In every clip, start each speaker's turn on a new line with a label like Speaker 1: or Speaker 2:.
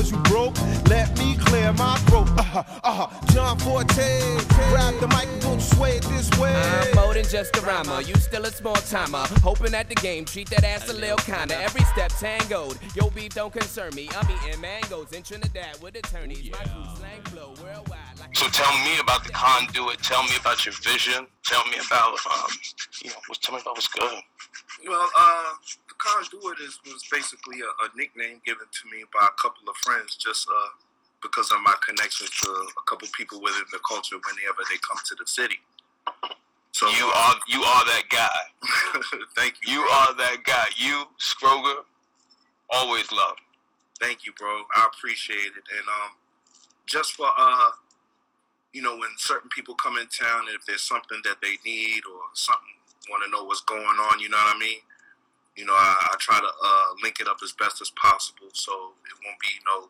Speaker 1: cause you broke. Let me clear my throat. Uh-huh, uh-huh. John Forte, grab the mic and don't sway it this way.
Speaker 2: I'm more than just a rhymer, you still a small timer. Hoping at the game, treat that ass a little kinda. Every step tangoed, yo beef don't concern me. I'm eating mangoes in Trinidad with attorneys. My crew slang flow worldwide. Like
Speaker 3: So tell me about the conduit. Tell me about your vision. Tell me about um, you know, what's tell me about what's good.
Speaker 4: Well, uh, conduit is was basically a, a nickname given to me by a couple of friends, just uh, because of my connections to a couple people within the culture whenever they come to the city. So
Speaker 3: You are you are that guy.
Speaker 4: thank you.
Speaker 3: You are that guy. You Scroger, always love.
Speaker 4: Thank you, bro. I appreciate it. And um, just for uh, you know, when certain people come in town, if there's something that they need or something, want to know what's going on, you know what I mean? You know, I, I try to uh, link it up as best as possible, so it won't be no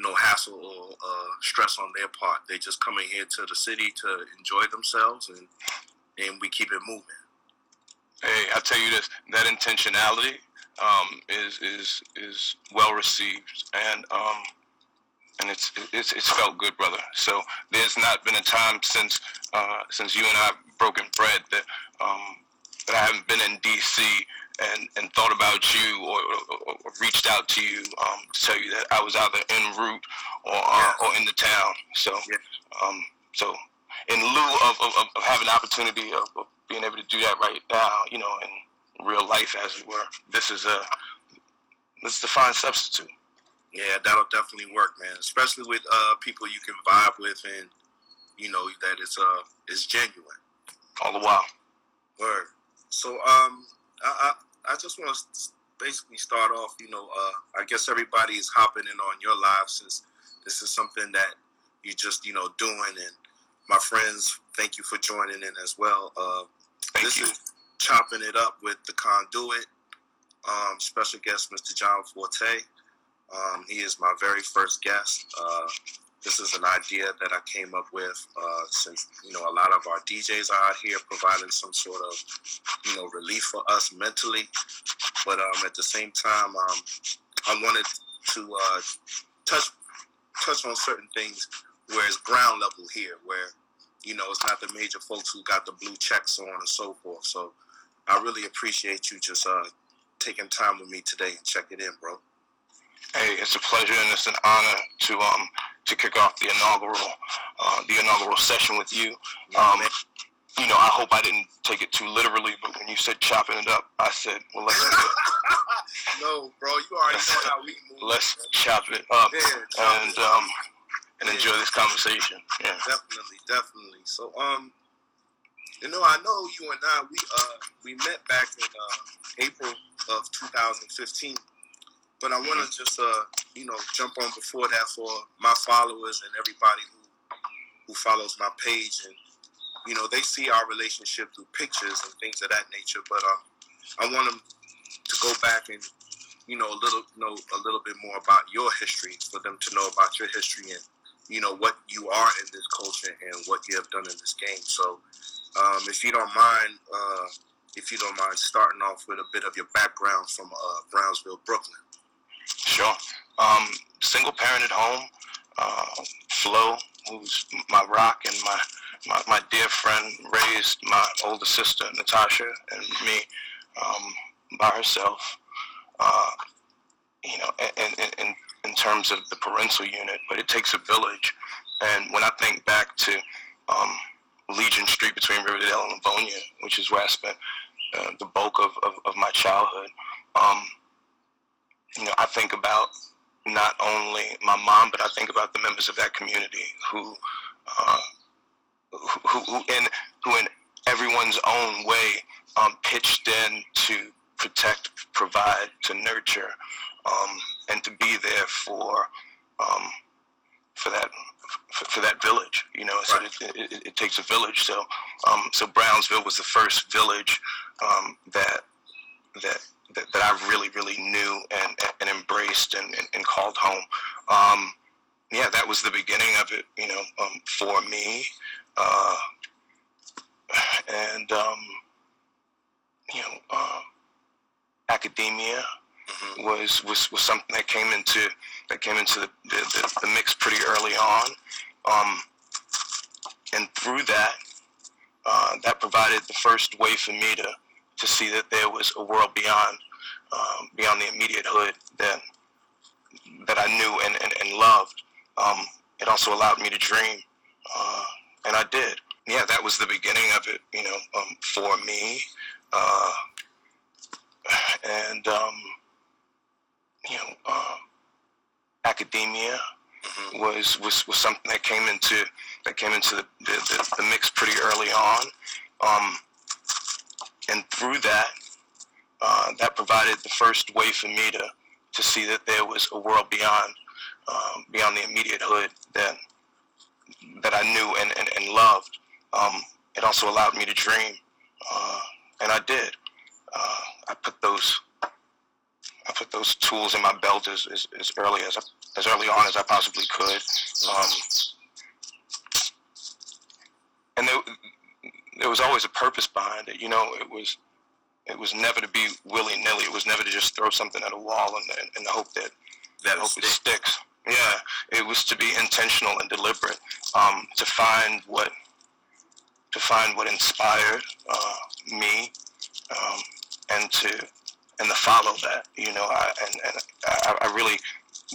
Speaker 4: no hassle or uh, stress on their part. They just come in here to the city to enjoy themselves, and and we keep it moving.
Speaker 3: Hey, I tell you this: that intentionality um, is is is well received, and um, and it's it's it's felt good, brother. So there's not been a time since uh, since you and I have broken bread that um, that I haven't been in D.C. and and thought about you or, or, or reached out to you um, to tell you that I was either en route or uh, or in the town. So um, so in lieu of, of, of having the opportunity of, of being able to do that right now, you know, in real life, as it were, this is a this is a fine substitute.
Speaker 4: Yeah, that'll definitely work, man. Especially with uh, people you can vibe with, and you know that it's uh it's genuine.
Speaker 3: All the while.
Speaker 4: Word. So um, I I, I just want to basically start off. You know, uh, I guess everybody is hopping in on your live since this is something that you just you know doing, and my friends, thank you for joining in as well. Uh, this
Speaker 3: you.
Speaker 4: is chopping it up with the conduit. Um, special guest, Mr. John Forte. Um, he is my very first guest. Uh, this is an idea that I came up with uh, since you know a lot of our DJs are out here providing some sort of you know relief for us mentally, but um, at the same time, um, I wanted to uh, touch touch on certain things where it's ground level here, where you know it's not the major folks who got the blue checks, so on and so forth. So I really appreciate you just uh, taking time with me today and check it in, bro.
Speaker 3: Hey, it's a pleasure and it's an honor to um to kick off the inaugural uh, the inaugural session with you. Um, you know, I hope I didn't take it too literally, but when you said chopping it up, I said, well, let's
Speaker 4: no, bro, you already know how we move.
Speaker 3: let's chop it up
Speaker 4: Yeah,
Speaker 3: and um and enjoy this conversation. Yeah.
Speaker 4: Definitely, definitely. So, um, you know, I know you and I, we uh, we met back in uh, April of 2015, but I want to just uh, you know, jump on before that for my followers and everybody who who follows my page, and you know, they see our relationship through pictures and things of that nature. But um, I want them to go back and you know a little know a little bit more about your history for them to know about your history and you know what you are in this culture and what you have done in this game. So, um, if you don't mind, uh, if you don't mind starting off with a bit of your background from uh, Brownsville, Brooklyn.
Speaker 3: Sure. Um, single parent at home. Uh, Flo, who's my rock and my, my, my dear friend, raised my older sister, Natasha, and me um, by herself. Uh, you know, in, in, in, terms of the parental unit, but it takes a village. And when I think back to um, Legion Street between Riverdale and Livonia, which is where I spent uh, the bulk of, of, of my childhood, um, you know, I think about not only my mom, but I think about the members of that community who, uh, who, who, who in who in everyone's own way um, pitched in to protect, provide, to nurture, um, and to be there for um, for that for, for that village. You know, so
Speaker 4: Right.
Speaker 3: it, it, it takes a village. So um, so Brownsville was the first village um, that that that, that I really, really knew and, and embraced and, and, and called home. Um, yeah, that was the beginning of it, you know, um, for me. Uh, and, um, you know, uh, academia, mm-hmm. was was was something that came into that came into the the, the, the mix pretty early on, um, and through that, uh, that provided the first way for me to to see that there was a world beyond um, beyond the immediate hood that that I knew and, and, and loved. Um, it also allowed me to dream, uh, and I did. Yeah, that was the beginning of it, you know, um, for me. Uh, and um, you know, uh, academia mm-hmm. was, was was something that came into that came into the, the, the mix pretty early on, um, and through that, uh, that provided the first way for me to to see that there was a world beyond um, beyond the immediate hood that that I knew and, and, and loved. Um, it also allowed me to dream, uh, and I did. Uh, I put those I put those tools in my belt as, as, as early as as early on as I possibly could. Um, and there, there was always a purpose behind it. You know, it was it was never to be willy nilly. It was never to just throw something at a wall and, and, and the hope that that hope it sticks. Yeah, it was to be intentional and deliberate. Um, to find what to find what inspired uh, me, um, and to and to follow that. You know, I, and, and I, I really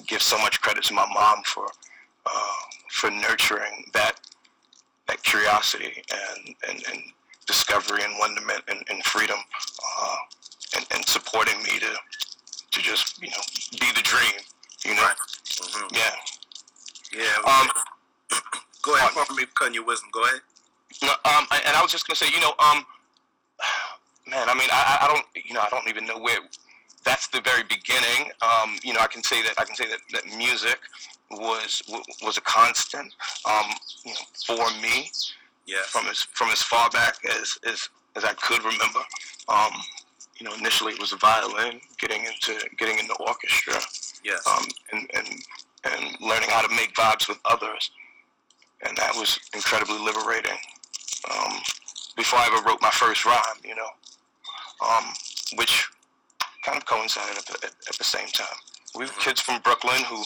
Speaker 3: give so much credit to my mom for uh, for nurturing that that curiosity and, and, and discovery and wonderment and, and freedom uh, and, and supporting me to to just you know be the dream you know? Mm-hmm. yeah.
Speaker 4: Yeah um go ahead pardon? me cutting your wisdom go ahead.
Speaker 3: No, um and I was just gonna say you know um man I mean I, I don't you know I don't even know where that's the very beginning. Um you know I can say that I can say that, that music was was a constant um you know for me
Speaker 4: Yes.
Speaker 3: From as from as far back as as, as I could remember. Um, you know, initially it was a violin, getting into getting into orchestra.
Speaker 4: Yes.
Speaker 3: Um, and, and and learning how to make vibes with others, and that was incredibly liberating. Um, before I ever wrote my first rhyme, you know, um, which kind of coincided at the, at, at the same time. We were kids from Brooklyn who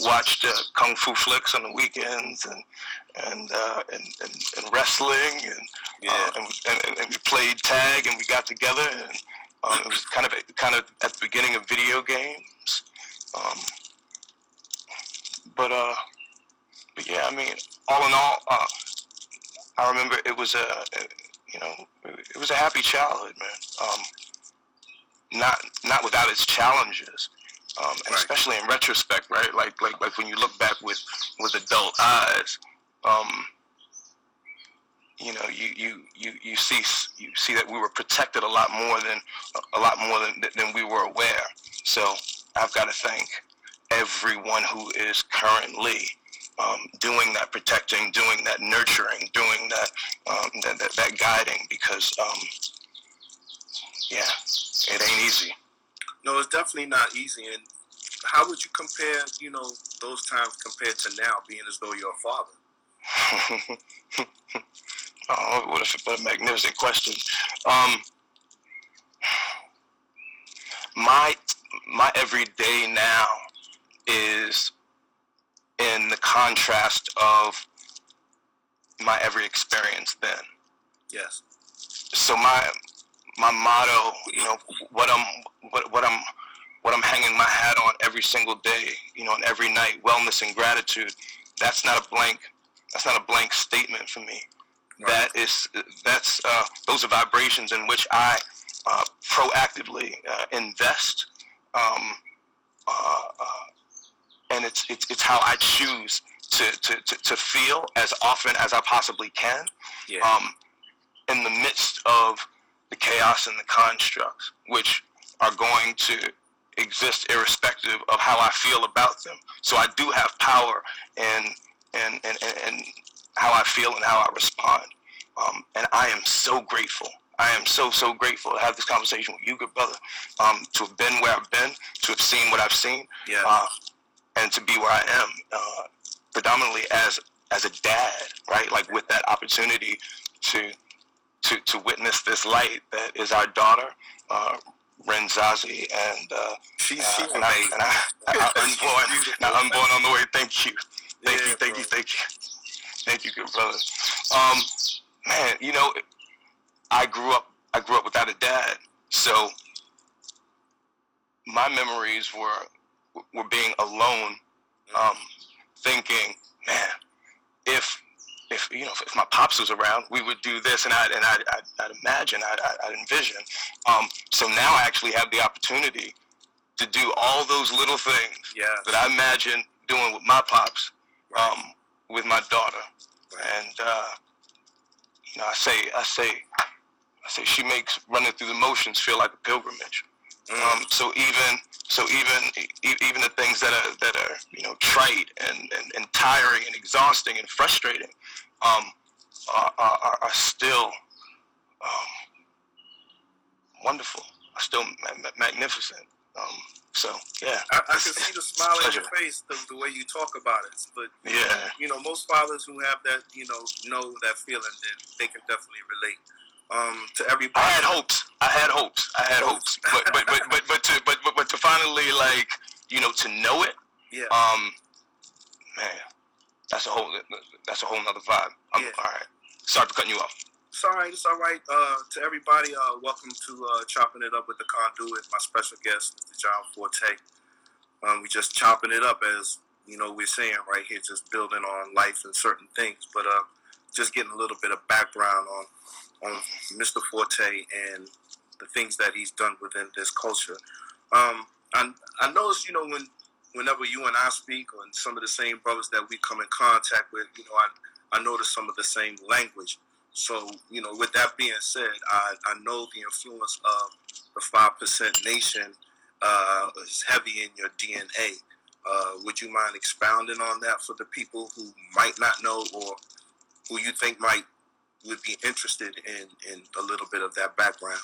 Speaker 3: watched uh, kung fu flicks on the weekends and and uh, and, and, and, wrestling and,
Speaker 4: yeah. uh,
Speaker 3: and, and, and, we played tag and we got together and um, it was kind of kind of at the beginning of video games. Um, but uh, but yeah, I mean, all in all, uh, I remember it was a, a you know it was a happy childhood, man. Um, not not without its challenges um, and right. especially in retrospect, right? Like like like when you look back with with adult eyes, um, you know, you, you you you see you see that we were protected a lot more than a lot more than than we were aware. So I've got to thank everyone who is currently um, doing that protecting, doing that nurturing, doing that um, that, that, that guiding because um, yeah, it ain't easy.
Speaker 4: No, it's definitely not easy. And how would you compare, you know, those times compared to now, being as though you're a father?
Speaker 3: oh, what a, what a magnificent question. Um, my my everyday now is in the contrast of my every experience then.
Speaker 4: Yes.
Speaker 3: So my my motto, you know, what I'm what, what I'm what I'm hanging my hat on every single day, you know, and every night, wellness and gratitude. That's not a blank. That's not a blank statement for me. Right. That is that's uh, those are vibrations in which I uh, proactively uh, invest, um, uh, uh, and it's, it's it's how I choose to, to, to, to, feel as often as I possibly can.
Speaker 4: Yeah.
Speaker 3: Um, in the midst of the chaos and the constructs, which are going to exist irrespective of how I feel about them. So I do have power in and and, and how I feel and how I respond. Um, and I am so grateful. I am so so grateful to have this conversation with you, good brother. Um, to have been where I've been, to have seen what I've seen,
Speaker 4: yeah. uh,
Speaker 3: and to be where I am, uh, predominantly as as a dad, right? Like with that opportunity to to to witness this light that is our daughter, uh, Renzazi, and uh,
Speaker 4: She,
Speaker 3: uh, and I, and I, I, unborn, now unborn on the way. Thank you, thank
Speaker 4: Yeah,
Speaker 3: you, thank
Speaker 4: bro.
Speaker 3: you, thank you, thank you, good brother. Um, man, you know, I grew up, I grew up without a dad, so my memories were were being alone, um, thinking, man, if if you know if my pops was around, we would do this, and I and I I'd, I'd imagine, I'd, I'd- envision. Um, so now I actually have the opportunity to do all those little things
Speaker 4: Yeah.
Speaker 3: that I imagine doing with my pops,
Speaker 4: Right.
Speaker 3: um, with my daughter,
Speaker 4: Right.
Speaker 3: and uh, you know, I say, I say, I say, she makes running through the motions feel like a pilgrimage.
Speaker 4: Mm.
Speaker 3: Um, so even, so even, even the things that are that are you know trite and, and, and tiring and exhausting and frustrating, um, are, are, are- still um, wonderful, are still ma- magnificent. Um, so yeah,
Speaker 4: I, I can see the smile on your face the, the way you talk about it. But
Speaker 3: yeah.
Speaker 4: you know, most fathers who have that, you know, know that feeling, then they can definitely relate. Um, to everybody.
Speaker 3: I had hopes. I had hopes. I had hopes. But but but but but to but but, but to finally like you know to know it,
Speaker 4: Yeah.
Speaker 3: um, man, that's a whole that's a whole nother vibe. I'm
Speaker 4: Yeah.
Speaker 3: all right. Sorry for cutting you off.
Speaker 4: It's all right. It's all right. Uh, to everybody, uh, welcome to uh, chopping it up with the conduit. My special guest, Mr. John Forte. Um, we just chopping it up as you know we're saying right here, just building on life and certain things, but uh, just getting a little bit of background on on Mr. Forte and the things that he's done within this culture. Um, I I noticed, you know, when whenever you and I speak, or some of the same brothers that we come in contact with, you know, I I notice some of the same language. So, you know, with that being said, I, I know the influence of the 5% nation uh, is heavy in your DNA. Uh, would you mind expounding on that for the people who might not know or who you think might would be interested in, in a little bit of that background?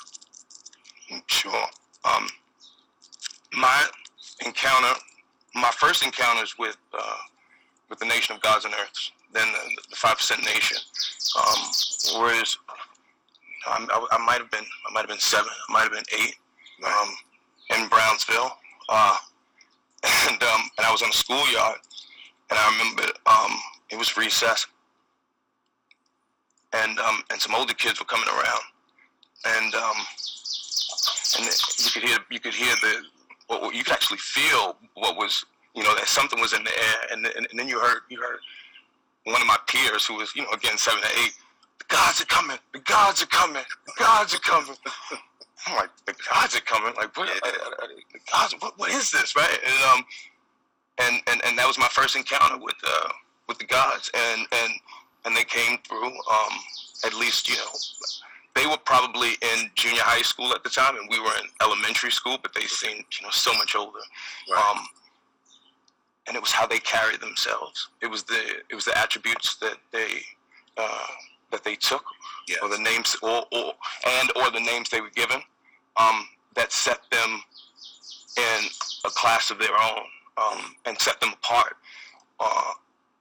Speaker 3: Sure. Um, my encounter, my first encounters with uh, with the nation of gods and earths, then the, five percent nation, um, was I, I, I might have been I might have been seven, I might have been eight, um, in Brownsville, uh, and um, and I was on the schoolyard, and I remember um, it was recess, and um, and some older kids were coming around, and um, and you could hear you could hear the or you could actually feel what was you know that something was in the air, and then, and then you heard you heard one of my peers who was you know again seven or eight, the gods are coming, the gods are coming, the gods are coming. I'm like the gods are coming, like what? Uh, the gods, what, what is this, right? And um, and and and that was my first encounter with uh with the gods, and and and they came through. Um, at least you know they were probably in junior high school at the time, and we were in elementary school, but they seemed you know so much older.
Speaker 4: Right.
Speaker 3: Um, and it was how they carried themselves. It was the it was the attributes that they uh, that they took,
Speaker 4: yes.
Speaker 3: or the names, or, or and or the names they were given, um, that set them in a class of their own, um, and set them apart. Uh,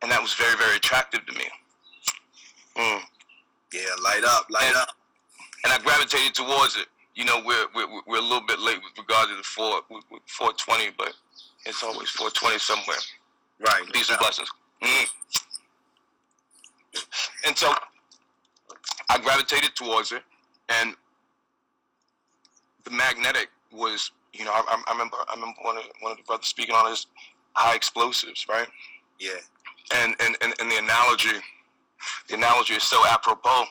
Speaker 3: and that was very very attractive to me. Mm
Speaker 4: yeah, light up, light
Speaker 3: And-
Speaker 4: up.
Speaker 3: and I gravitated towards it. You know, we're we're, we're a little bit late with regard to the four with 420, but it's always 420 somewhere.
Speaker 4: Right.
Speaker 3: These are blessings. Mm. And so I gravitated towards it, and the magnetic was, you know, I, I- I remember I remember one of one of the brothers speaking on his high explosives, right?
Speaker 4: Yeah.
Speaker 3: and and, and, and the analogy the analogy is so apropos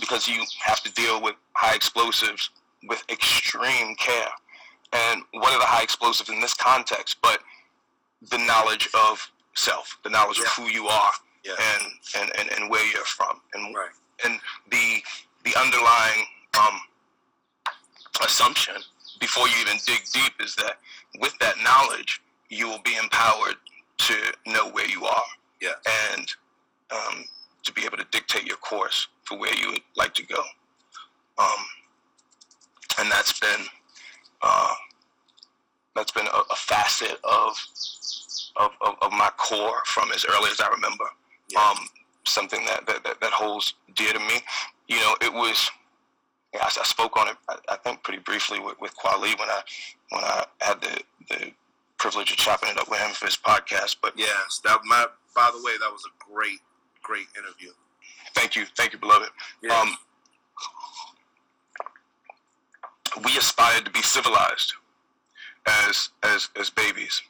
Speaker 3: because you have to deal with high explosives with extreme care and what are the high explosives in this context but the knowledge of self the knowledge
Speaker 4: Yeah.
Speaker 3: of who you are
Speaker 4: Yeah.
Speaker 3: and, and, and, and where you're from and
Speaker 4: Right.
Speaker 3: and the the underlying um, assumption before you even dig deep is that with that knowledge you will be empowered to know where you are
Speaker 4: Yeah.
Speaker 3: and um, to be able to dictate your course for where you would like to go um, and that's been uh, that's been a, a facet of, of, of of my core from as early as I remember
Speaker 4: Yeah.
Speaker 3: um, something that, that, that, that holds dear to me. You know, it was I, I spoke on it, I, I, think, pretty briefly with, with Kweli when I when I had the, the privilege of chopping it up with him for his podcast. But
Speaker 4: yes, that my by the way, that was a great, great interview.
Speaker 3: Thank you, thank you, beloved. Yes. Um, we aspired to be civilized as as as babies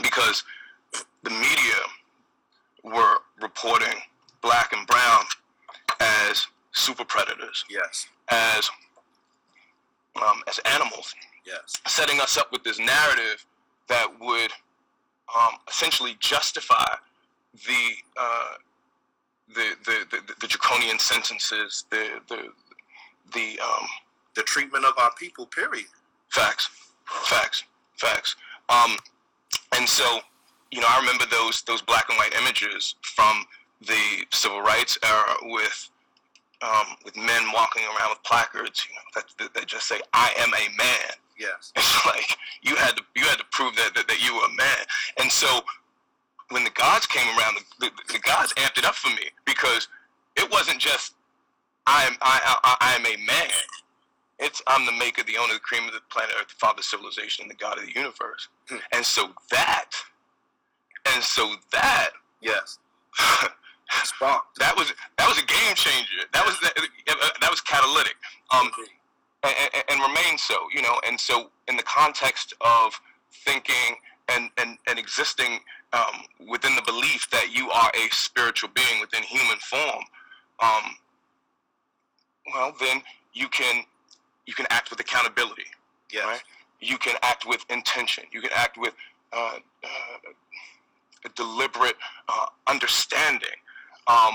Speaker 3: because the media were reporting black and brown as super predators.
Speaker 4: Yes.
Speaker 3: As um, as animals.
Speaker 4: Yes.
Speaker 3: Setting us up with this narrative that would um, essentially justify the, uh, the, the, the the draconian sentences, the the the um,
Speaker 4: the treatment of our people. Period.
Speaker 3: Facts. Facts. Facts. Um, and so, you know, I remember those those black and white images from the civil rights era with um, with men walking around with placards, you know, that, that, that just say "I am a man."
Speaker 4: Yes.
Speaker 3: It's like you had to you had to prove that that, that you were a man, and so when the gods came around, the, the, the gods amped it up for me because it wasn't just I am I, I, I am a man. It's I'm the maker, the owner, the cream of the planet Earth, the father of civilization, and the God of the universe. Hmm. And so that, and so that,
Speaker 4: yes.
Speaker 3: That was that was a game changer. That was that, that was catalytic. Um, and, and, and remains so. You know, and so in the context of thinking and and, and existing um, within the belief that you are a spiritual being within human form, um, well, then you can you can act with accountability.
Speaker 4: Yes. Right?
Speaker 3: You can act with intention. You can act with uh, uh, a deliberate uh, understanding. Um,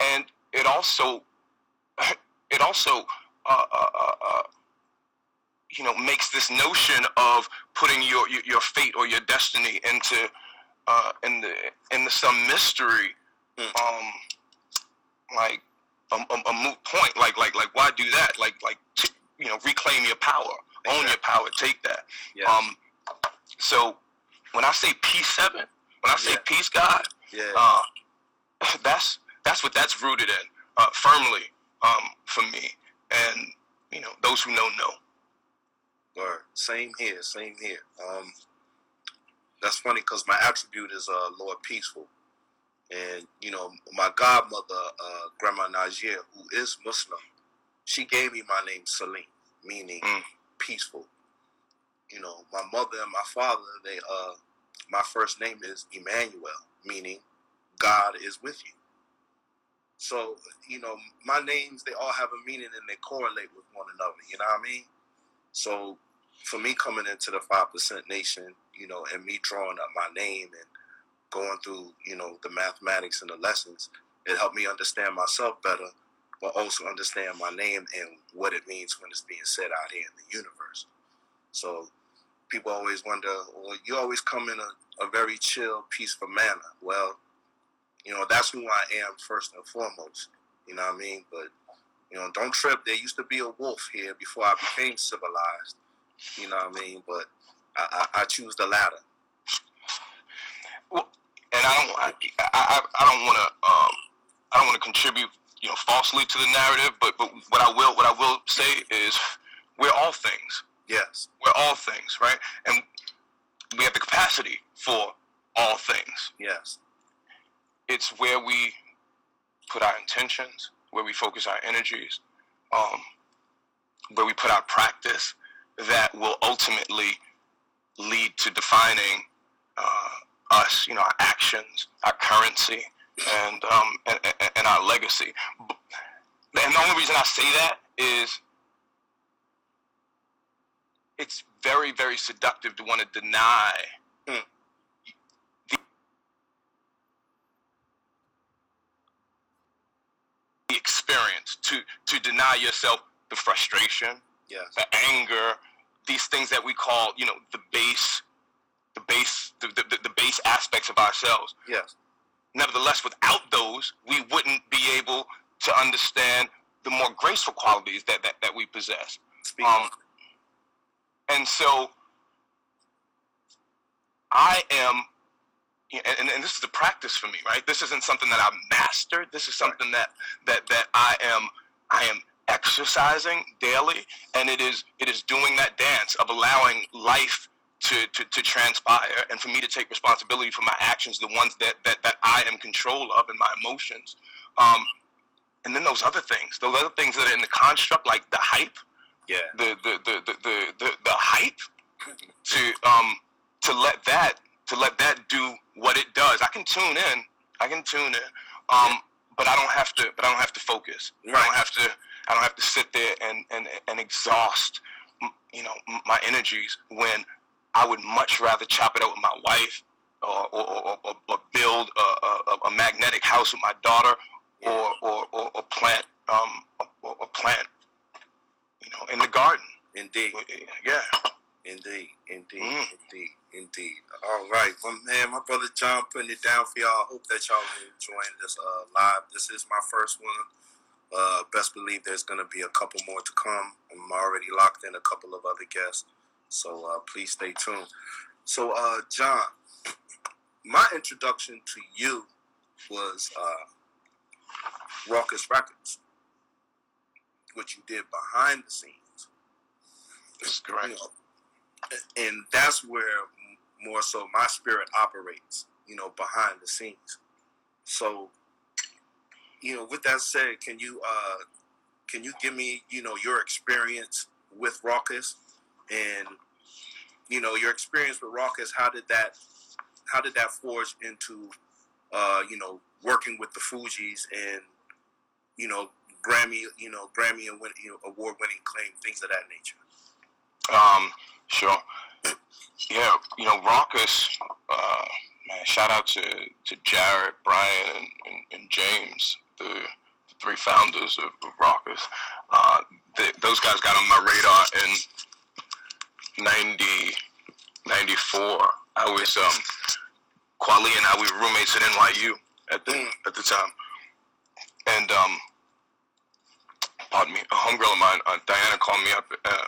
Speaker 3: and it also, it also, uh, uh, uh, you know, makes this notion of putting your, your, your fate or your destiny into in the in the some mystery, mm. um, like a, a, a, moot point. Like like like why do that? Like like t- you know reclaim your power, exactly. own your power, take that.
Speaker 4: Yes. Um,
Speaker 3: so when I say peace seven, when I say yeah. peace God,
Speaker 4: yeah. uh,
Speaker 3: that's that's what that's rooted in uh, firmly um, for me. And you know those who know know.
Speaker 4: Or same here, same here. Um, that's funny because my attribute is uh, Lord Peaceful. And you know, my godmother, uh, Grandma Najir, who is Muslim, she gave me my name Salim, meaning mm. peaceful. You know, my mother and my father, they uh, my first name is Emmanuel, meaning God is with you. So, you know, my names, they all have a meaning and they correlate with one another. You know what I mean? So, for me coming into the 5% Nation, you know, and me drawing up my name and going through, you know, the mathematics and the lessons, it helped me understand myself better, but also understand my name and what it means when it's being said out here in the universe. So people always wonder, well, you always come in a, a very chill, peaceful manner. Well, you know, that's who I am first and foremost. You know what I mean? But, you know, don't trip. There used to be a wolf here before I became civilized. You know what I mean? But I, I, I choose the latter.
Speaker 3: Well, and I don't, I, I, I don't want to, um, I don't want to contribute, you know, falsely to the narrative. But, but what I will, what I will say is, we're all things.
Speaker 4: Yes,
Speaker 3: we're all things, right? And we have the capacity for all things.
Speaker 4: Yes,
Speaker 3: it's where we put our intentions, where we focus our energies, um, where we put our practice that will ultimately lead to defining uh, us, you know, our actions, our currency, and, um, and, and our legacy. And the only reason I say that is it's very, very seductive to want to deny mm. the, the experience, to, to deny yourself the frustration,
Speaker 4: yes.
Speaker 3: the anger, these things that we call, you know, the base the base the, the, the base aspects of ourselves.
Speaker 4: Yes.
Speaker 3: Nevertheless, without those, we wouldn't be able to understand the more graceful qualities that, that, that we possess.
Speaker 4: Um,
Speaker 3: and so I am, and, and this is the practice for me, right? This isn't something that I've mastered. This is something that that that I am I am exercising daily, and it is it is doing that dance of allowing life to, to, to transpire and for me to take responsibility for my actions, the ones that, that, that I am control of and my emotions. Um, and then those other things, those other things that are in the construct, like the hype,
Speaker 4: Yeah.
Speaker 3: the the the the the, the, the hype to um to let that to let that do what it does. I can tune in. I can tune in. Um but I don't have to but I don't have to focus. I don't have to I don't have to sit there and and and exhaust you know my energies when I would much rather chop it out with my wife or or, or, or, build a, a, a magnetic house with my daughter or or, or, or plant um or, or plant you know in the garden
Speaker 4: Indeed.
Speaker 3: yeah
Speaker 4: Indeed, indeed,
Speaker 3: Mm.
Speaker 4: indeed, indeed. All right, well, man, my brother John putting it down for y'all. Hope that y'all are enjoying this uh, live. This is my first one. Uh, best believe there's gonna be a couple more to come. I'm already locked in a couple of other guests, so uh, please stay tuned. So, uh, John, my introduction to you was uh, Rawkus Records, what you did behind the scenes.
Speaker 3: that's correct
Speaker 4: You know, and that's where more so my spirit operates you know behind the scenes so you know with that said can you uh can you give me you know your experience with Rawkus? And you know your experience with Rawkus how did that how did that forge into uh you know working with the fugees and you know grammy you know grammy and you know, award winning claim things of that nature?
Speaker 3: Um, sure. Yeah, you know, Rawkus, uh, man, shout out to, to Jared, Brian, and, and, and James, the, three founders of, of Rawkus. Uh, th those guys got on my radar in 90, 94. I was, um, Kweli and I, we were roommates at NYU at the, at the time. And, um, pardon me, a homegirl of mine, uh, Diana, called me up, uh,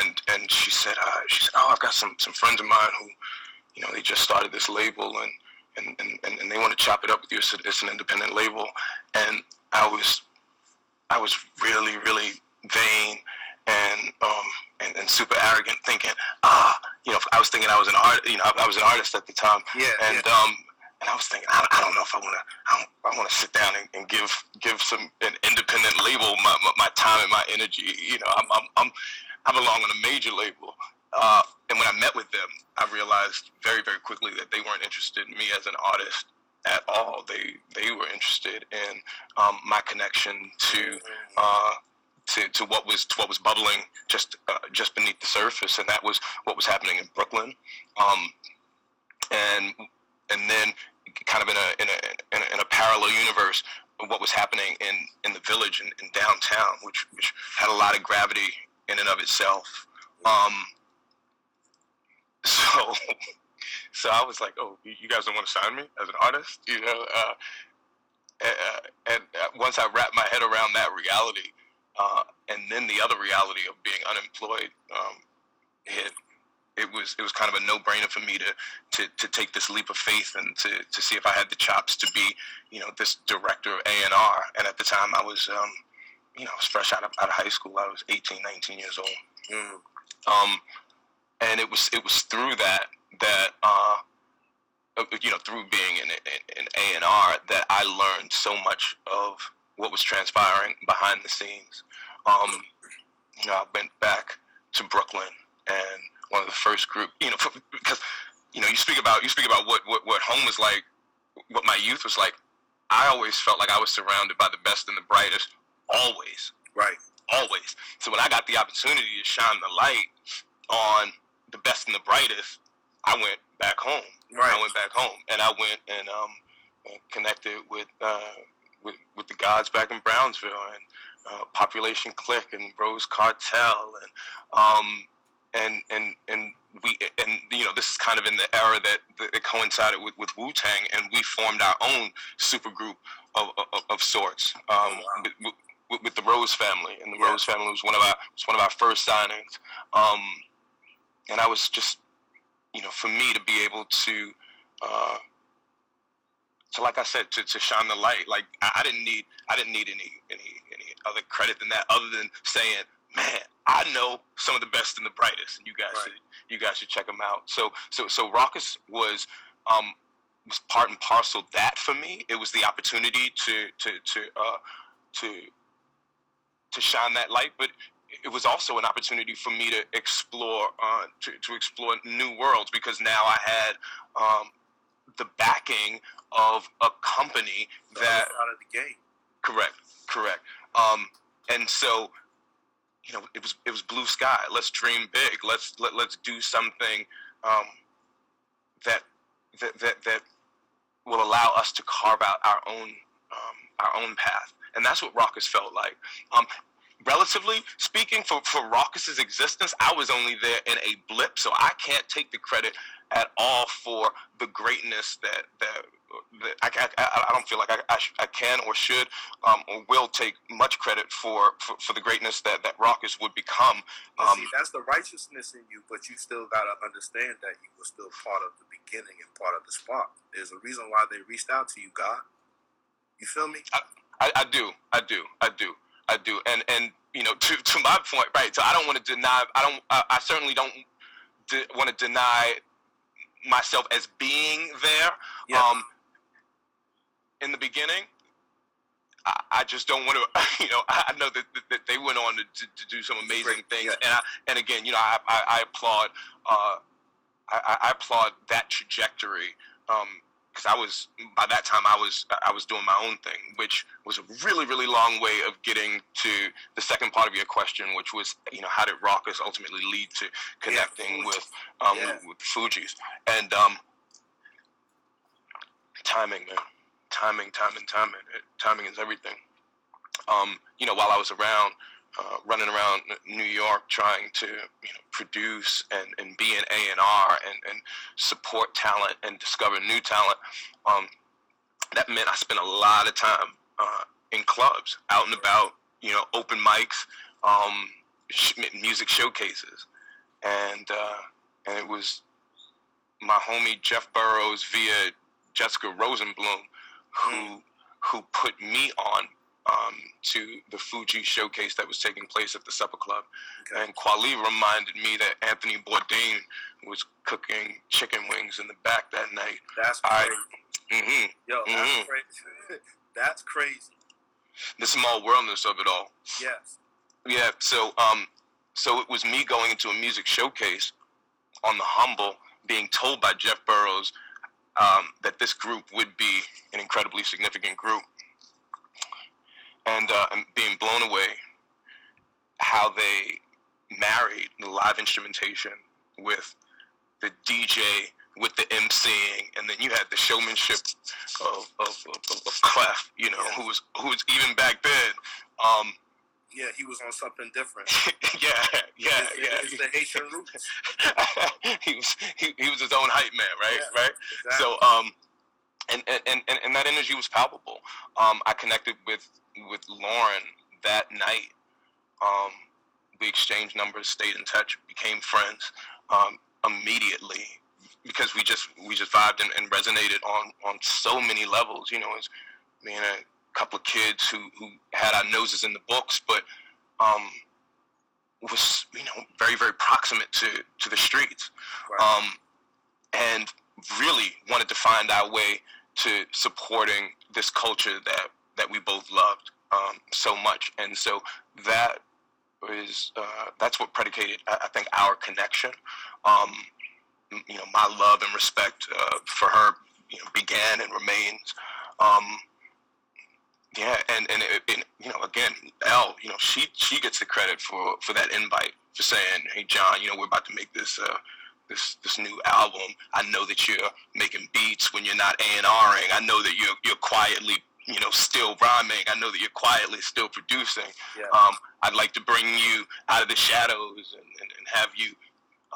Speaker 3: and and she said, uh, she said, oh, I've got some some friends of mine who, you know, they just started this label and and and, and, they want to chop it up with you. It's, it's an independent label, and I was I was really really vain and um and, and super arrogant, thinking, ah, you know, I was thinking I was an art, you know, I, I was an artist at the time,
Speaker 4: yeah
Speaker 3: and um and I was thinking, I, I don't know if I want to, I, I want to sit down and, and give give some an independent label my, my, my time and my energy. You know, I'm I'm, I'm I belong on a major label. Uh, and when I met with them, I realized very very quickly that they weren't interested in me as an artist at all. They they were interested in um, my connection to uh, to, to what was to what was bubbling just uh, just beneath the surface, and that was what was happening in Brooklyn. Um, and and then kind of in a in a in a, in a parallel universe, what was happening in in the village and in, downtown, which which had a lot of gravity in and of itself. Um, so so I was like, oh, you guys don't want to sign me as an artist, you know? Uh, uh, and uh, once I wrapped my head around that reality, uh, and then the other reality of being unemployed um, hit, it was it was kind of a no brainer for me to, to to take this leap of faith and to, to see if I had the chops to be you know this director of A and R. And at the time, I was um, you know I was fresh out of out of high school. I was 18, 19 years old.
Speaker 4: Mm.
Speaker 3: Um, and it was it was through that that uh, uh, you know through being in in A and R that I learned so much of what was transpiring behind the scenes. Um, you know, I went back to Brooklyn and one of the first group, you know, because you know you speak about you speak about what what what home was like, what my youth was like. I always felt like I was surrounded by the best and the brightest, always
Speaker 4: right
Speaker 3: always. So when I got the opportunity to shine the light on the best and the brightest, I went back home. I went back home, and I went and um, connected with uh, with with the gods back in Brownsville and uh, Population Click and Rose Cartel and um, and and and we and you know this is kind of in the era that, that it coincided with, with Wu Tang, and we formed our own super group of, of, of sorts um,
Speaker 4: wow.
Speaker 3: with, with, with the Rose family, and the
Speaker 4: Yeah.
Speaker 3: Rose family was one of our was one of our first signings, um, and I was just you know for me to be able to uh, so like I said, to, to shine the light, like I, I didn't need I didn't need any any any other credit than that, other than saying, man, I know some of the best and the brightest, and you guys
Speaker 4: Right.
Speaker 3: should you guys should check them out. So so so Rawkus was um was part and parcel that for me. It was the opportunity to to to uh to to shine that light, but it was also an opportunity for me to explore uh, to, to explore new worlds because now I had um, the backing of a company
Speaker 4: The
Speaker 3: that
Speaker 4: side of the game.
Speaker 3: correct correct. Um, and so you know it was it was blue sky. Let's dream big. Let's let, let's do something um, that, that that that will allow us to carve out our own um, our own path. And that's what Rawkus felt like. Um, relatively speaking for for Rawkus's existence I was only there in a blip so I can't take the credit at all for the greatness that that, that I, I, I don't feel like I, I, sh- I can or should um, or will take much credit for, for, for the greatness that, that Rawkus would become. Um,
Speaker 4: see, that's the righteousness in you, but you still gotta understand that you were still part of the beginning and part of the spark. There's a reason why they reached out to you, God. You feel me?
Speaker 3: I, I do, I do, I do, I do, and and you know to, to my point, right? So I don't want to deny. I don't. I, I certainly don't de- want to deny myself as being there.
Speaker 4: Yeah.
Speaker 3: Um, in the beginning, I, I just don't want to. You know, I, know that, that, that they went on to, to, to do some amazing
Speaker 4: Great,
Speaker 3: things,
Speaker 4: yeah.
Speaker 3: and I, and again, you know, I, I, I applaud. Uh, I, I- I applaud that trajectory. Um, because I was by that time I was I was doing my own thing, which was a really really long way of getting to the second part of your question, which was you know how did Rawkus ultimately lead to connecting
Speaker 4: Fugee.
Speaker 3: with um
Speaker 4: Yeah.
Speaker 3: with, with Fugees and um timing man timing timing timing timing is everything. Um, you know while I was around uh, running around New York trying to you know produce and, and be an A and R and support talent and discover new talent. Um, that meant I spent a lot of time uh, in clubs, out and about, you know, open mics, um, music showcases, and uh, and it was my homie Jeff Burrows via Jessica Rosenblum who who put me on um, to the Fugee showcase that was taking place at the Supper Club.
Speaker 4: Okay.
Speaker 3: And Kweli reminded me that Anthony Bourdain was cooking chicken wings in the back that night.
Speaker 4: That's
Speaker 3: I-
Speaker 4: crazy.
Speaker 3: hmm
Speaker 4: Yo, that's
Speaker 3: Mhm.
Speaker 4: crazy. that's crazy.
Speaker 3: The small worldness of it all.
Speaker 4: Yes.
Speaker 3: Yeah. So, um, so it was me going into a music showcase on the humble, being told by Jeff Burrows um, that this group would be an incredibly significant group, and, uh, and being blown away how they married the live instrumentation with the DJ with the emceeing, and then you had the showmanship of of, of, of Clef, you know,
Speaker 4: Yeah.
Speaker 3: who was who was even back then. Um,
Speaker 4: Yeah, he was on something different.
Speaker 3: yeah, yeah,
Speaker 4: It's,
Speaker 3: yeah.
Speaker 4: it's the Haitian roots.
Speaker 3: he was he, he was his own hype man, right?
Speaker 4: Yeah,
Speaker 3: right.
Speaker 4: Exactly.
Speaker 3: So um, and, and and and and that energy was palpable. Um, I connected with with Lauryn that night. Um, we exchanged numbers, stayed in touch, became friends um, immediately because we just we just vibed and, and resonated on on so many levels. You know, as being a couple of kids who who had our noses in the books, but um, was you know very very proximate to to the streets
Speaker 4: Right.
Speaker 3: um, and really wanted to find our way to supporting this culture that that we both loved um, so much, and so that is uh, that's what predicated, I, think, our connection. Um, you know, my love and respect uh, for her, you know, began and remains. Um, yeah, and and, it, and you know, again, Elle, you know, she she gets the credit for for that invite for saying, "Hey, John, you know, we're about to make this uh, this this new album. I know that you're making beats when you're not A and Ring. I know that you're you're quietly, you know, still rhyming. I know that you're quietly still producing.
Speaker 4: yeah.
Speaker 3: Um, I'd like to bring you out of the shadows and, and, and have you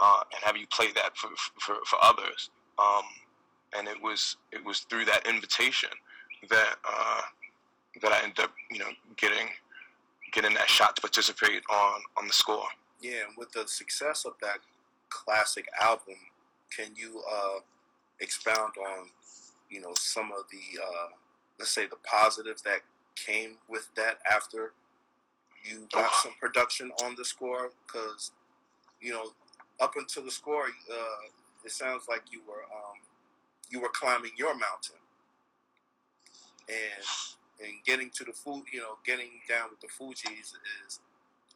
Speaker 3: uh, and have you play that for for, for others. Um, and it was it was through that invitation that uh, that I ended up, you know, getting getting that shot to participate on on the score.
Speaker 4: Yeah, and with the success of that classic album, can you uh, expound on you know, some of the uh, let's say the positives that came with that after you got some production on the score? Because you know, up until the score, uh, it sounds like you were um, you were climbing your mountain, and and getting to the food, you know, getting down with the Fugees is.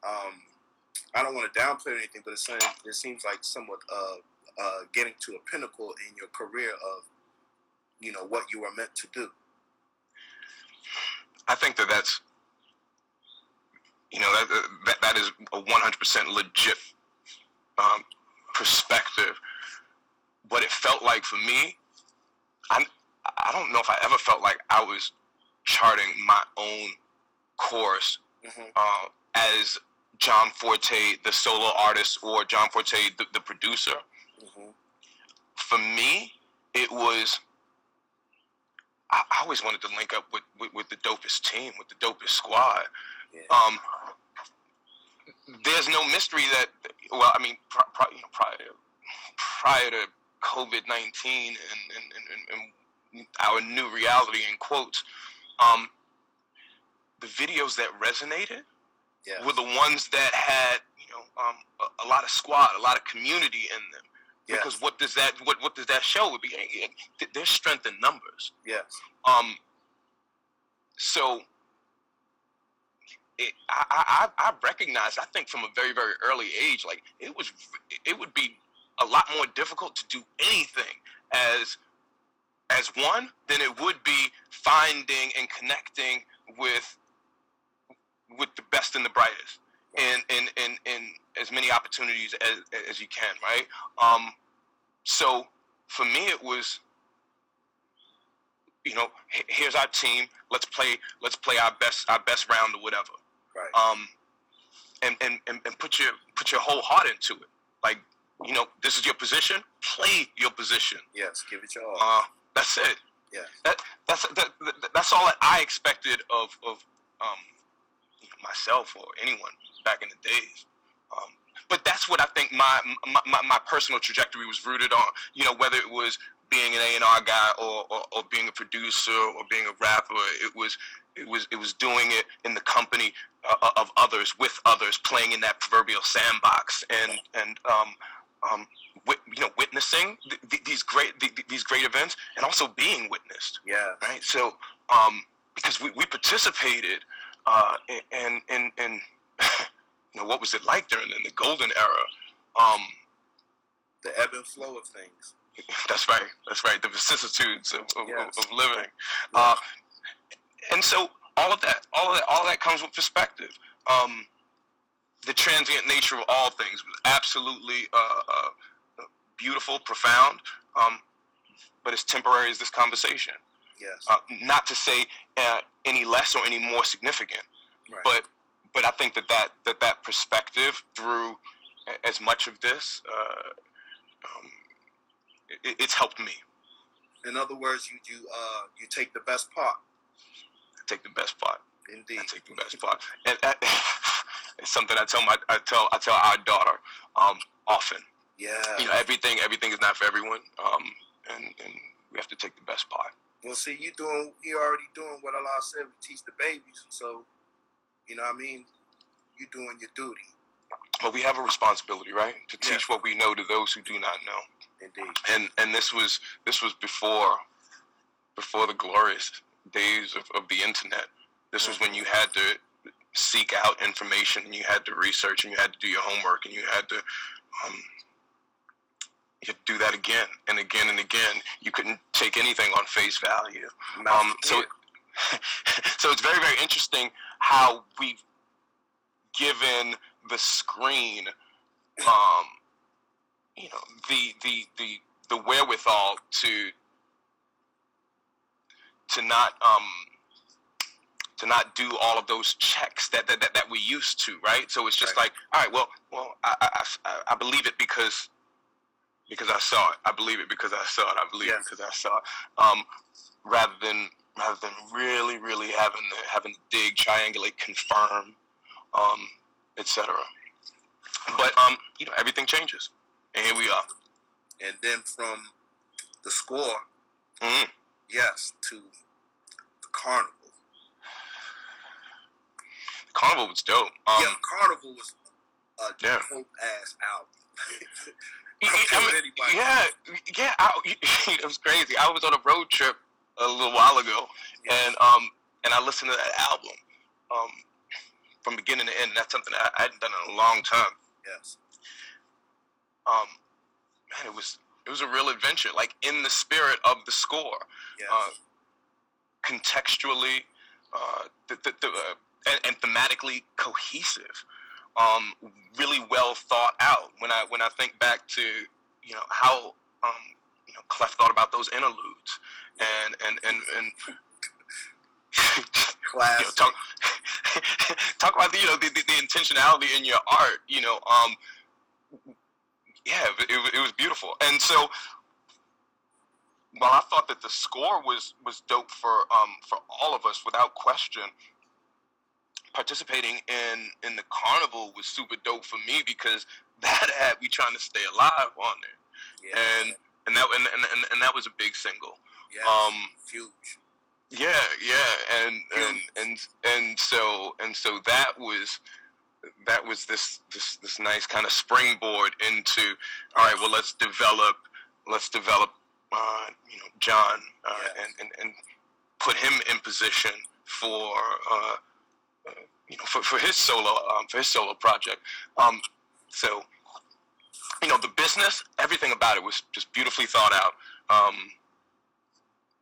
Speaker 4: Um, I don't want to downplay anything, but it seems, it seems like somewhat uh, uh, getting to a pinnacle in your career of, you know, what you are meant to do.
Speaker 3: I think that that's, you know, that that, that is a 100% legit um, perspective. What it felt like for me, I I don't know if I ever felt like I was charting my own course mm-hmm. uh, as John Forte, the solo artist, or John Forte, the, the producer. Mm-hmm. For me, it was. I, I, always wanted to link up with, with, with, the dopest team, with the dopest squad. Yeah. Um, there's no mystery that, well, I mean, pr- pr- you know, prior, to, prior to COVID 19 and, and, and, and, our new reality, in quotes, um, the videos that resonated yeah. were the ones that had you know um, a, a, lot of squad, a lot of community in them. Because what does that what what does that show? Would be there's strength in numbers.
Speaker 4: Yes.
Speaker 3: Um. So. It, I, I I recognized I think from a very very early age like it was it would be a lot more difficult to do anything as as one than it would be finding and connecting with with the best and the brightest and in in, in as many opportunities as, as you can right? Um so for me it was you know here's our team let's play let's play our best our best round or whatever.
Speaker 4: Right.
Speaker 3: Um and and and, and put your put your whole heart into it. Like you know this is your position play your position.
Speaker 4: Yes give it your all.
Speaker 3: Uh that's it.
Speaker 4: Yeah
Speaker 3: that that's that, that's all that i expected of of um myself or anyone back in the days. Um, but that's what I think my, my, my personal trajectory was rooted on. You know, whether it was being an A and R guy or, or, or, being a producer or being a rapper, it was it was it was doing it in the company uh, of others, with others, playing in that proverbial sandbox, and and um, um, you know, witnessing th- th- these great th- these great events, and also being witnessed.
Speaker 4: Yeah.
Speaker 3: Right. So, um, because we, we participated uh, and and and you know what was it like during the golden era? Um,
Speaker 4: the ebb and flow of things.
Speaker 3: That's right. That's right. The vicissitudes of, of, yes. of living, uh, and so all of that, all of that, all of that comes with perspective. Um, the transient nature of all things was absolutely uh, uh, beautiful, profound, um, but as temporary as this conversation.
Speaker 4: Yes.
Speaker 3: Uh, not to say uh, any less or any more significant, right. but but I think that that that, that perspective through as much of this, uh, um, it, it's helped me.
Speaker 4: In other words, you you uh, you take the best part.
Speaker 3: I take the best part.
Speaker 4: Indeed, I
Speaker 3: take the best part, and, and it's something I tell my I tell I tell our daughter um, often.
Speaker 4: Yeah,
Speaker 3: you know everything everything is not for everyone, um, and and we have to take the best part.
Speaker 4: Well, see, you doing, you already doing what Allah said we teach the babies. So, you know what I mean? You doing your duty.
Speaker 3: But we have a responsibility, right? To teach what we know to those who do not know.
Speaker 4: Indeed.
Speaker 3: And and this was this was before before the glorious days of, of the internet. This was when you had to seek out information and you had to research and you had to do your homework and you had to um, you do that again and again and again. You couldn't take anything on face value. Um, so, so it's very, very interesting how we've given the screen, um, you know, the the the the wherewithal to to not um to not do all of those checks that that, that, that we used to, right? So it's just right. like, all right, well, well, I, I, I believe it because because I saw it. I believe it because I saw it. I believe yes. it because I saw it. Um, rather than rather than really, really having to having to dig, triangulate, confirm, um, etc. But um, you know, everything changes, and here we are.
Speaker 4: And then from the score,
Speaker 3: mm-hmm.
Speaker 4: yes, to the carnival.
Speaker 3: Carnival was dope. Um,
Speaker 4: yeah, Carnival was a
Speaker 3: Yeah.
Speaker 4: dope ass album.
Speaker 3: I
Speaker 4: I don't care what
Speaker 3: mean,
Speaker 4: anybody-
Speaker 3: yeah, yeah. I, it was crazy. I was on a road trip a little while ago, and um, and I listened to that album, um, from beginning to end. That's something I, I hadn't done in a long time.
Speaker 4: yes,
Speaker 3: Um, man, it was it was a real adventure. Like in the spirit of the score,
Speaker 4: yes,
Speaker 3: uh, contextually, uh, the, the, the, uh, and, and thematically cohesive. Um, really well thought out. When I when I think back to you know how um, you know Clef thought about those interludes and and and and. you know, talk, talk about the, you know the, the, the intentionality in your art you know um yeah it, it, it was beautiful and so while I thought that the score was was dope for um for all of us without question participating in in the carnival was super dope for me because that had we trying to stay alive on there
Speaker 4: yeah,
Speaker 3: and and that and, and, and, that was a big single
Speaker 4: yes,
Speaker 3: um
Speaker 4: huge.
Speaker 3: yeah, yeah, and and and and so and so that was that was this this this nice kind of springboard into all right. Well, let's develop let's develop uh, you know John uh,
Speaker 4: Yes.
Speaker 3: and, and and put him in position for uh, you know for, for his solo um, for his solo project. Um, so you know the business, everything about it was just beautifully thought out. Um,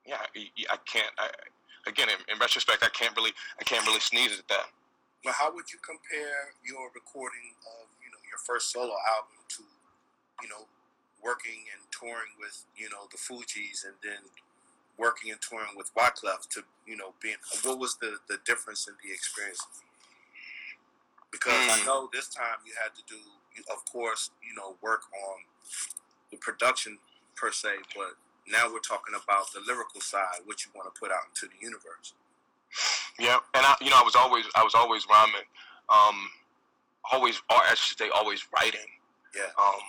Speaker 3: yeah, I, I can't. I, again, in, in retrospect, I can't really, I can't really sneeze at that.
Speaker 4: Now, how would you compare your recording of you know your first solo album to you know working and touring with you know the Fugees and then working and touring with Wyclef to you know being what was the the difference in the experience? Because I
Speaker 3: Mm.
Speaker 4: know this time you had to do, of course, you know, work on the production per se, but now we're talking about the lyrical side, what you want to put out into the universe.
Speaker 3: Yeah, and I, you know, I was always, I was always rhyming, um, always, or I should say, always writing.
Speaker 4: Yeah.
Speaker 3: Um,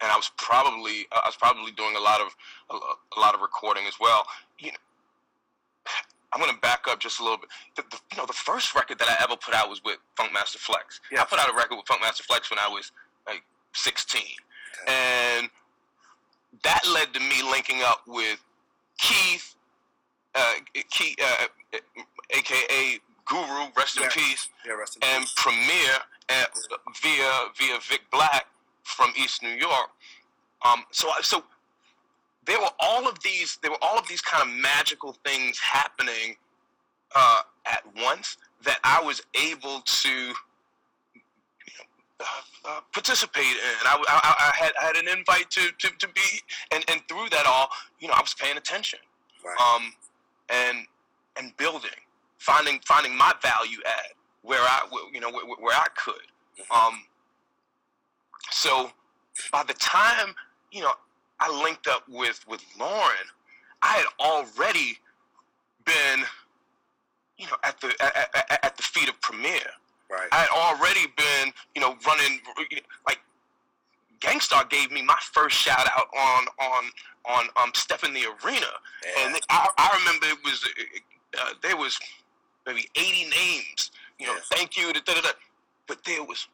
Speaker 3: and I was probably, I was probably doing a lot of, a, a lot of recording as well. You know, I'm gonna back up just a little bit. The, the, you know, the first record that I ever put out was with Funkmaster Flex.
Speaker 4: Yeah.
Speaker 3: I put out a record with Funkmaster Flex when I was like 16,
Speaker 4: Okay.
Speaker 3: and that led to me linking up with Keith, uh, Keith, uh, aka Guru, rest in peace,
Speaker 4: Yeah, rest in
Speaker 3: and
Speaker 4: peace.
Speaker 3: Premier uh, via via Vic Black from East New York. Um, so I- so there were all of these there were all of these kind of magical things happening uh, at once that I was able to you know, uh, uh, participate in. I, I, I had I had an invite to, to, to be and, and through that all you know I was paying attention
Speaker 4: Right.
Speaker 3: um, and and building, finding finding my value add where I you know where, where I could.
Speaker 4: Mhm.
Speaker 3: Um, so by the time you know I linked up with with Lauryn, I had already been you know at the at, at, at the feet of Premier.
Speaker 4: right.
Speaker 3: I had already been you know running like Gang Starr gave me my first shout out on on on um Step in the Arena.
Speaker 4: Yeah.
Speaker 3: And I, I remember it was uh, there was maybe 80 names. You know,
Speaker 4: Yeah.
Speaker 3: thank you. Da, da, da, da. But there was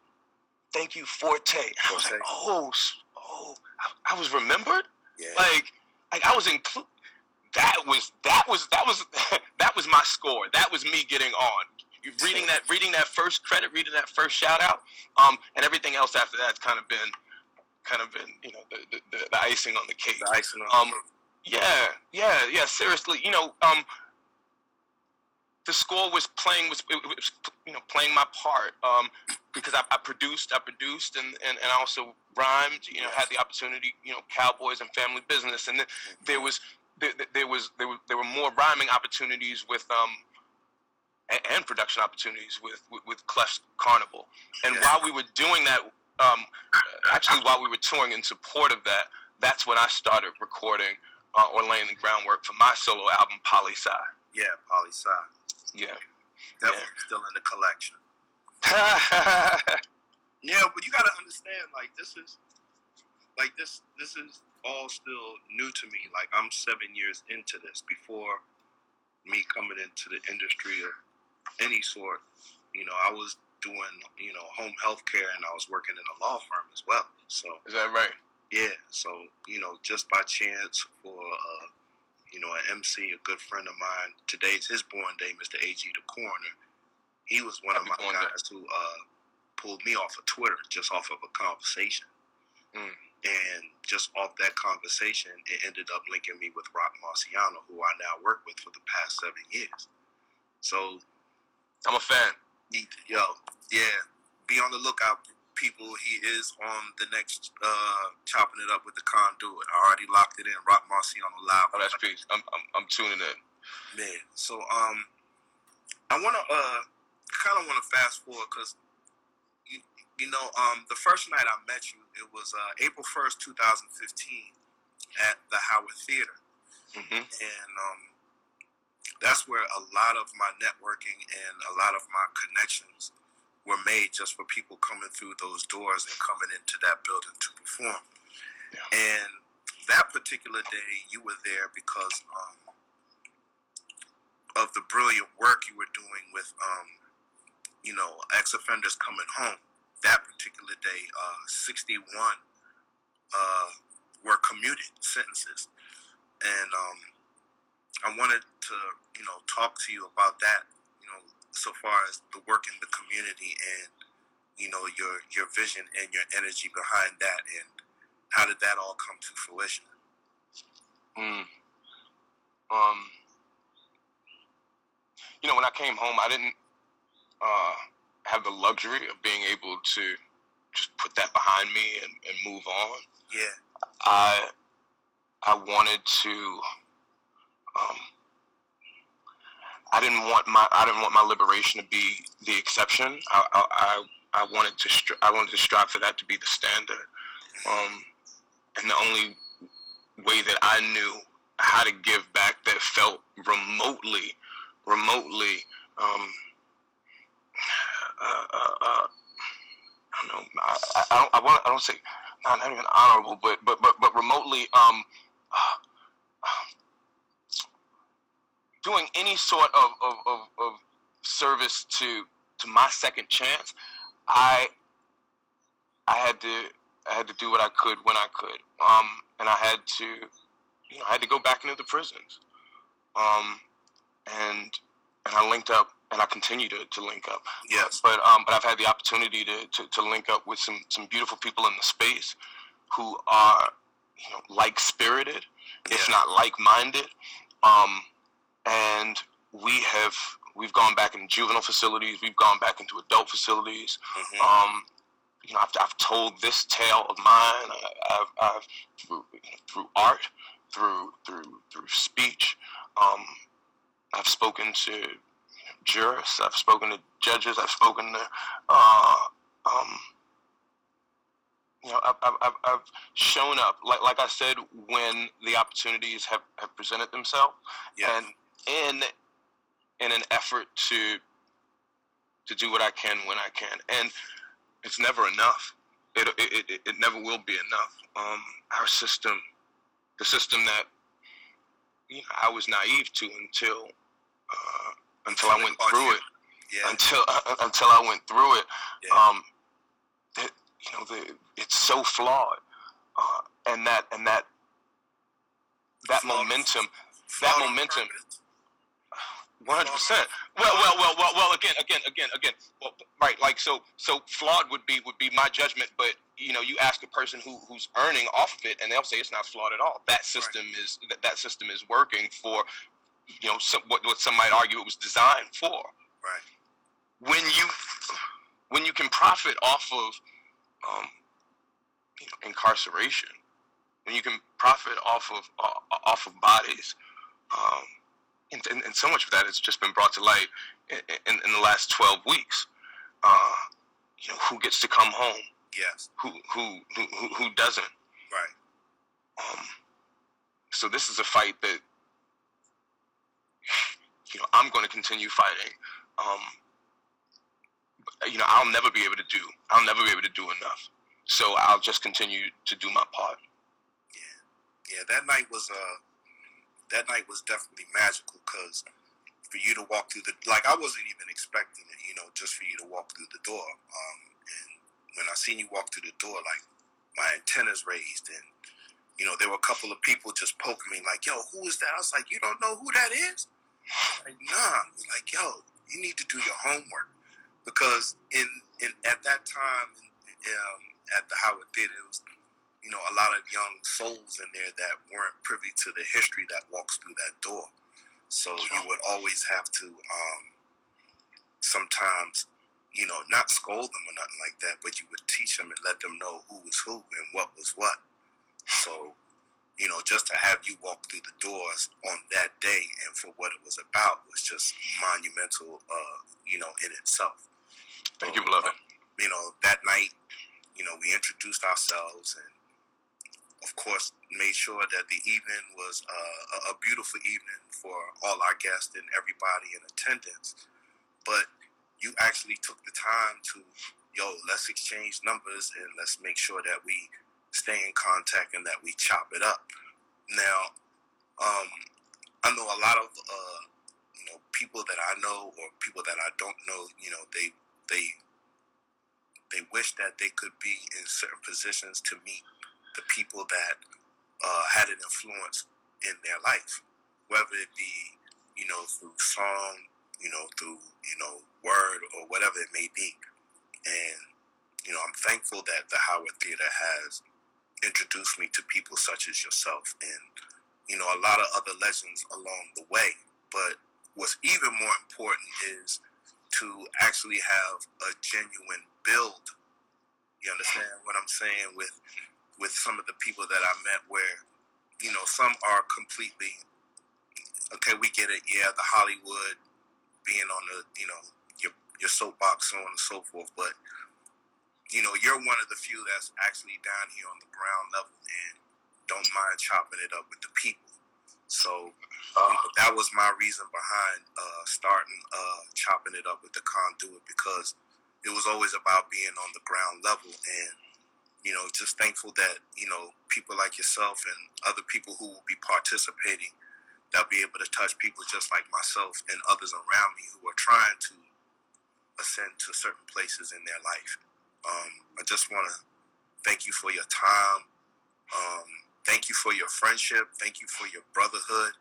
Speaker 3: thank you Forte. I was like, oh, oh, I, I was remembered.
Speaker 4: yeah.
Speaker 3: Like, like I was included. That was that was that was that was my score. That was me getting on. You Reading that, reading that first credit, reading that first shout out, um, and everything else after that's kind of been, kind of been, you know, the, the, the, the icing on the cake.
Speaker 4: the icing on
Speaker 3: Um, yeah, yeah, yeah. Seriously, you know, um, the score was playing was, it was you know playing my part um, because I, I produced, I produced, and, and, and I also rhymed. You know, had the opportunity. You know, Cowboys and Family Business, and then there was there, there was there were there were more rhyming opportunities with um and, and production opportunities with with, with Clef's Carnival. And
Speaker 4: Yeah.
Speaker 3: while we were doing that, um, actually while we were touring in support of that, that's when I started recording uh, or laying the groundwork for my solo album Poly Sci.
Speaker 4: yeah, Poly Sci.
Speaker 3: Yeah.
Speaker 4: Definitely still in the collection.
Speaker 3: yeah.
Speaker 4: Yeah, but you gotta understand, like this is like this this is all still new to me. Like I'm seven years into this before me coming into the industry of any sort. You know, I was doing you know home health care and I was working in a law firm as well. So
Speaker 3: Is that right?
Speaker 4: yeah, so you know, just by chance for uh, you know an MC, a good friend of mine. Today's his born day, Mr. AG the coroner. He was one
Speaker 3: Happy
Speaker 4: of my
Speaker 3: born day.
Speaker 4: guys who uh, pulled me off of Twitter just off of a conversation.
Speaker 3: Mm.
Speaker 4: And just off that conversation, it ended up linking me with Roc Marciano, who I now work with for the past seven years. So
Speaker 3: I'm a fan.
Speaker 4: yo, yeah, be on the lookout, people. He is on the next uh, chopping it up with the conduit. I already locked it in. Roc Marciano live.
Speaker 3: Oh, that's peace. I'm, I'm, I'm tuning in.
Speaker 4: man. So um, I wanna uh, kind of wanna fast forward because you you know um the first night I met you, it was uh, April first, two thousand fifteen, at the Howard Theater
Speaker 3: hmm
Speaker 4: and um, that's where a lot of my networking and a lot of my connections were made just for people coming through those doors and coming into that building to perform.
Speaker 3: Yeah.
Speaker 4: And that particular day, you were there because um, of the brilliant work you were doing with, um, you know, ex offenders coming home. That particular day, uh, 61 uh, were commuted sentences and um, I wanted to, you know, talk to you about that, so far as the work in the community and, you know, your your vision and your energy behind that, and how did that all come to fruition?
Speaker 3: Mm. Um, you know, when I came home, I didn't uh, have the luxury of being able to just put that behind me and, and move on.
Speaker 4: Yeah,
Speaker 3: I I wanted to. Um, I didn't want my I didn't want my liberation to be the exception. I I, I, wanted to stri- I wanted to strive for that to be the standard. Um, and the only way that I knew how to give back that felt remotely, remotely, um, uh, uh, uh, I don't know. I, I, don't. I want. I don't say not, not even honorable, but but but but remotely, um, doing any sort of, of, of, of service to to my second chance, I I had to I had to do what I could when I could, um, and I had to you know I had to go back into the prisons, um, and and I linked up and I continue to, to link up.
Speaker 4: yes,
Speaker 3: But um, but I've had the opportunity to, to, to link up with some, some beautiful people in the space who are you know like spirited, if not like minded. Um, and we have we've gone back into juvenile facilities, we've gone back into adult facilities.
Speaker 4: mhm,
Speaker 3: Um, you know, I've, I've told this tale of mine. I, I've, I've through, through art, through through through speech. Um, I've spoken to jurists. I've spoken to judges. I've spoken to, uh, um, you know, I've, I've, I've- shown up. Like like I said, when the opportunities have, have presented themselves,
Speaker 4: yeah,
Speaker 3: and in in an effort to to do what I can when I can, and it's never enough. It it, it, it never will be enough. Um, our system, the system that you know, I was naive to until uh, until I went through it,
Speaker 4: yeah,
Speaker 3: until uh, until I went through it.
Speaker 4: Yeah.
Speaker 3: Um, that you know, the, it's so flawed, uh, and that and that that momentum
Speaker 4: on
Speaker 3: momentum-. One hundred percent. Well, well, well, well, well. Again, again, again, again. Well, right. Like so, so flawed would be would be my judgment. But you know, you ask a person who who's earning off of it, and they'll say it's not flawed at all. That system is that that system is working for, you know, some, what what some might argue it was designed for.
Speaker 4: Right.
Speaker 3: When you when you can profit off of, um, you know, incarceration, when you can profit off of uh, off of bodies. Um, and, and, and so much of that has just been brought to light in, in, in the last 12 weeks. Uh, you know, who gets to come home?
Speaker 4: Yes.
Speaker 3: Who, who, who, who- doesn't?
Speaker 4: Right.
Speaker 3: Um, so this is a fight that, you know, I'm going to continue fighting. Um, you know, I'll never be able to do, I'll never be able to do enough. so I'll just continue to do my part.
Speaker 4: Yeah, yeah. That night was uh, that night was definitely magical because for you to walk through the like I wasn't even expecting it, you know, just for you to walk through the door. Um, and when I seen you walk through the door, like my antennas raised, and you know, there were a couple of people just poking me like, "Yo, who is that?" I was like, "You don't know who that is?" Like, nah. Like, yo, you need to do your homework because in in at that time, um, at the Howard Theater, it was you know a lot of young souls in there that weren't privy to the history that walks through that door. So you would always have to um, sometimes, you know, not scold them or nothing like that, but you would teach them and let them know who was who and what was what. So, you know, just to have you walk through the doors on that day and for what it was about was just monumental, uh, you know, in itself.
Speaker 3: Thank you, beloved.
Speaker 4: You know, that night, you know, we introduced ourselves and of course, made sure that the evening was uh, a beautiful evening for all our guests and everybody in attendance. But you actually took the time to, yo, let's exchange numbers and let's make sure that we stay in contact and that we chop it up. Now, um, I know a lot of, uh, you know, people that I know or people that I don't know, you know, they, they, they wish that they could be in certain positions to meet the people that uh, had an influence in their life, whether it be, you know, through song, you know, through, you know, word or whatever it may be. And, you know, I'm thankful that the Howard Theater has introduced me to people such as yourself and, you know, a lot of other legends along the way. But what's even more important is to actually have a genuine build. You understand what I'm saying? With with some of the people that I met where, you know, some are completely okay, we get it, yeah, the Hollywood being on the, you know, your your soapbox, so on and so forth, but you know, you're one of the few that's actually down here on the ground level and don't mind chopping it up with the people. So uh, that was my reason behind uh, starting uh, chopping it up with the conduit because it was always about being on the ground level and you know, just thankful that, you know, people like yourself and other people who will be participating, they'll be able to touch people just like myself and others around me who are trying to ascend to certain places in their life. Um, I just want to thank you for your time. Um, thank you for your friendship. Thank you for your brotherhood.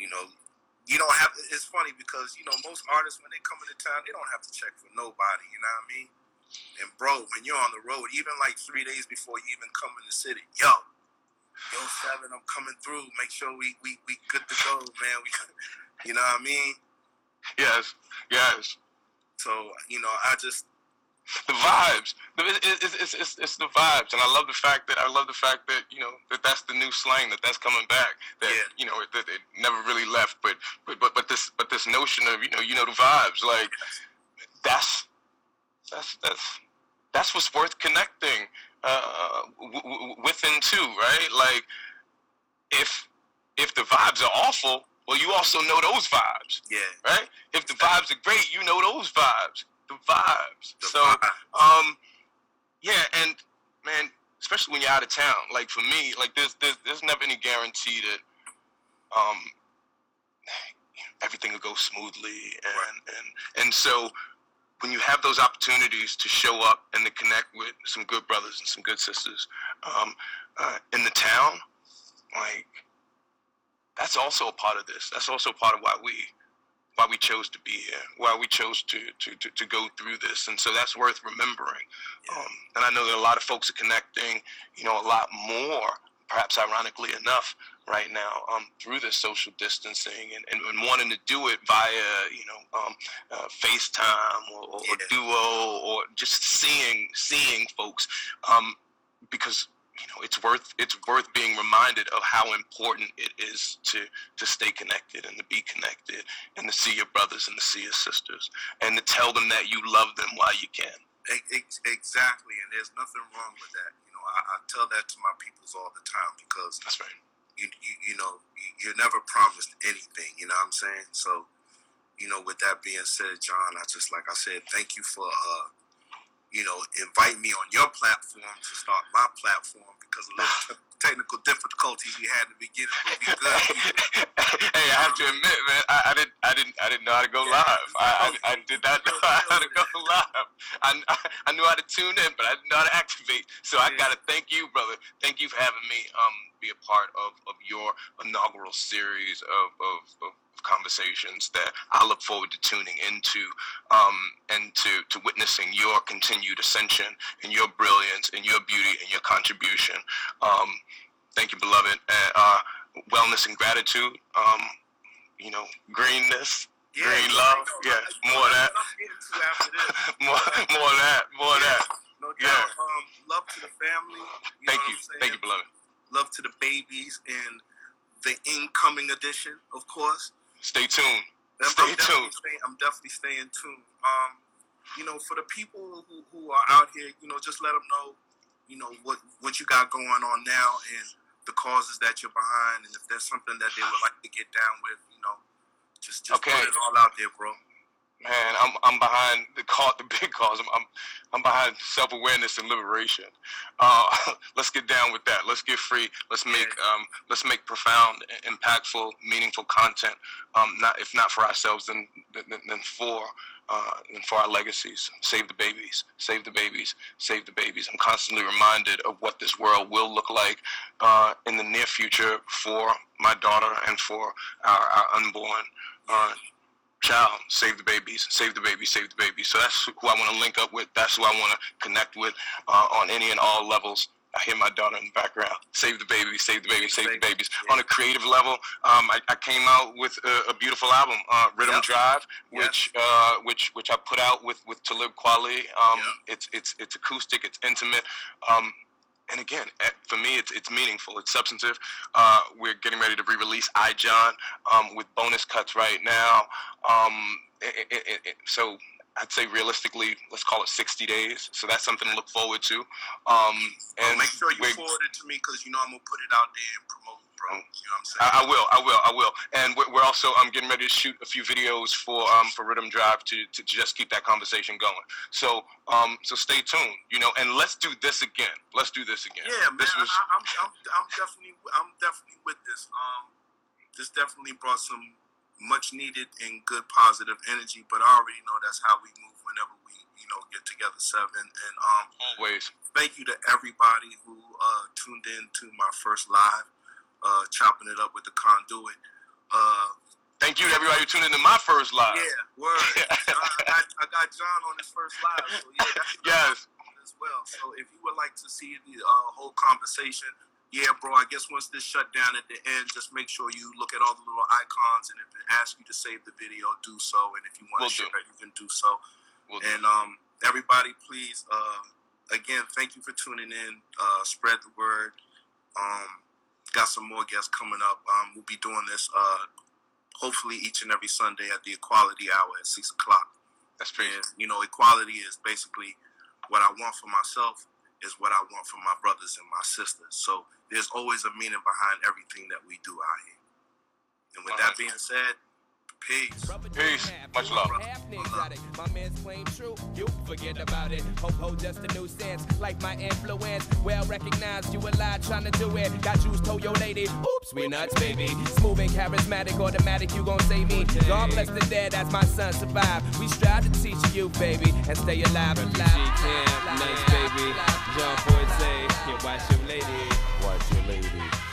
Speaker 4: You know, you don't have. It's funny because you know most artists when they come into town, they don't have to check for nobody. You know what I mean? And bro, when you're on the road, even like three days before you even come in the city, yo, yo seven, I'm coming through. Make sure we we we good to go, man. We, you know what I mean?
Speaker 3: Yes, yes.
Speaker 4: So you know, I just
Speaker 3: the vibes. It's, it's, it's, it's, the vibes, and I love the fact that I love the fact that you know that that's the new slang that that's coming back. That yeah. you know that it never really left, but but but but this but this notion of you know you know the vibes like that's that's that's that's what's worth connecting uh, w- w- within too, right? Like if if the vibes are awful, well, you also know those vibes.
Speaker 4: Yeah.
Speaker 3: Right. If the vibes are great, you know those vibes. The vibes. The so, vibes. um, yeah, and man, especially when you're out of town. Like for me, like there's there's there's never any guarantee that um everything will go smoothly and right. and and so when you have those opportunities to show up and to connect with some good brothers and some good sisters um, uh, in the town, like that's also a part of this. That's also part of why we why we chose to be here, why we chose to to, to, to go through this, and so that's worth remembering. Um, and I know that a lot of folks are connecting, you know, a lot more, perhaps ironically enough, right now um, through this social distancing and, and, and, wanting to do it via you know um, uh, FaceTime or, or, yeah. or, Duo or just seeing seeing folks um, because you know it's worth it's worth being reminded of how important it is to to stay connected and to be connected and to see your brothers and to see your sisters and to tell them that you love them while you can.
Speaker 4: Exactly, and there's nothing wrong with that. You know, I, I tell that to my peoples all the time because
Speaker 3: that's right
Speaker 4: you, you, you know, you're never promised anything, you know what I'm saying? So, you know, with that being said, John, I just, like I said, thank you for, uh, you know, invite me on your platform to start my platform because of little technical difficulties we had in the beginning. But we good.
Speaker 3: hey, I have to admit, man, I, I didn't, I didn't, I didn't know how to go live. I, I, I did not know how to go live. I, I knew how to tune in, but I didn't know how to activate. So I gotta thank you, brother. Thank you for having me um be a part of, of your inaugural series of, of, of conversations that I look forward to tuning into um, and to, to witnessing your continued ascension and your brilliance and your beauty and your contribution. Um, thank you, beloved. Uh, uh, wellness and gratitude, um, you know, greenness.
Speaker 4: Yeah,
Speaker 3: Green love, yeah, more of that.
Speaker 4: I'm getting to after this.
Speaker 3: more, more of that, more of that.
Speaker 4: No doubt.
Speaker 3: Yeah.
Speaker 4: Um, love to the family. You
Speaker 3: Thank you, thank you, beloved.
Speaker 4: Love to the babies and the incoming edition, of course.
Speaker 3: Stay tuned.
Speaker 4: I'm,
Speaker 3: Stay tuned.
Speaker 4: Staying, I'm definitely staying tuned. Um, you know, for the people who, who are out here, you know, just let them know, you know, what what you got going on now and the causes that you're behind, and if there's something that they would like to get down with, you know, just just
Speaker 3: Okay.
Speaker 4: put it all out there, bro.
Speaker 3: Man, I'm I'm behind the call, the big cause. I'm I'm, I'm behind self awareness and liberation. Uh, let's get down with that. Let's get free. Let's make um, let's make profound, impactful, meaningful content. Um, not if not for ourselves, then then, then for uh, then for our legacies. Save the babies. Save the babies. Save the babies. I'm constantly reminded of what this world will look like uh, in the near future for my daughter and for our, our unborn. Uh, child, save the babies, save the babies, save the babies. So that's who I want to link up with. That's who I want to connect with uh, on any and all levels. I hear my daughter in the background. Save the babies, save the babies, save the babies. On a creative level, um, I, I came out with a, a beautiful album, uh, Rhythm
Speaker 4: Yep.
Speaker 3: Drive,
Speaker 4: Yes.
Speaker 3: which uh, which which I put out with with Talib Kweli. Um,
Speaker 4: Yep.
Speaker 3: It's it's it's acoustic, it's intimate. Um, and again, eh, for me, it's it's meaningful. It's substantive. Uh, we're getting ready to re-release I John um, with bonus cuts right now. Um, it, it, it, so I'd say realistically, let's call it 60 days. So that's something to look forward to. Um,
Speaker 4: And
Speaker 3: and
Speaker 4: make sure you forward it to me because you know I'm gonna put it out there and promote, bro. You know what I'm saying?
Speaker 3: I, I will, I will, I will. And we're, we're also um, getting ready to shoot a few videos for um, for Rhythm Drive to, to just keep that conversation going. So um, so stay tuned, you know, and let's do this again. Let's do this again.
Speaker 4: Yeah, man.
Speaker 3: This was
Speaker 4: I, I'm, I'm, I'm definitely, I'm definitely with this. Um, this definitely brought some much needed and good positive energy. But I already know that's how we move whenever we, you know, get together seven. And um,
Speaker 3: always.
Speaker 4: thank you to everybody who uh, tuned in to my first live, uh, chopping it up with the conduit. Uh,
Speaker 3: Thank you to everybody who tuned into my first live.
Speaker 4: yeah, word. I, got, I got John on his first live, so yeah, that's
Speaker 3: Yes.
Speaker 4: as well. So if you would like to see the uh, whole conversation, yeah, bro. I guess once this shut down at the end, just make sure you look at all the little icons, and if it asks you to save the video, do so. And if you want
Speaker 3: Will
Speaker 4: to
Speaker 3: do.
Speaker 4: share it, you can do so.
Speaker 3: We'll do.
Speaker 4: And um, everybody, please, uh, again, thank you for tuning in. Uh, spread the word. Um, got some more guests coming up. Um, we'll be doing this uh, hopefully each and every Sunday at the Equality Hour at six o'clock.
Speaker 3: That's pretty.
Speaker 4: And you know, equality is basically what I want for myself is what I want for my brothers and my sisters. So there's always a meaning behind everything that we do out here. And with that
Speaker 3: Alright.
Speaker 4: being said, peace.
Speaker 3: Peace. Much love.
Speaker 2: My man's claim true. You forget about it. Ho ho, just a new sense. Like my influence. Well recognized. You a lie trying to do it. Got juice, told your lady. Oops, we nuts, baby. Smooth and charismatic, automatic. You gon' save me. God bless the dead as my son survive. We strive to teach you, baby, and stay alive. alive, alive,
Speaker 5: nice baby. John Forte, yeah, watch your lady.
Speaker 6: Watch your lady.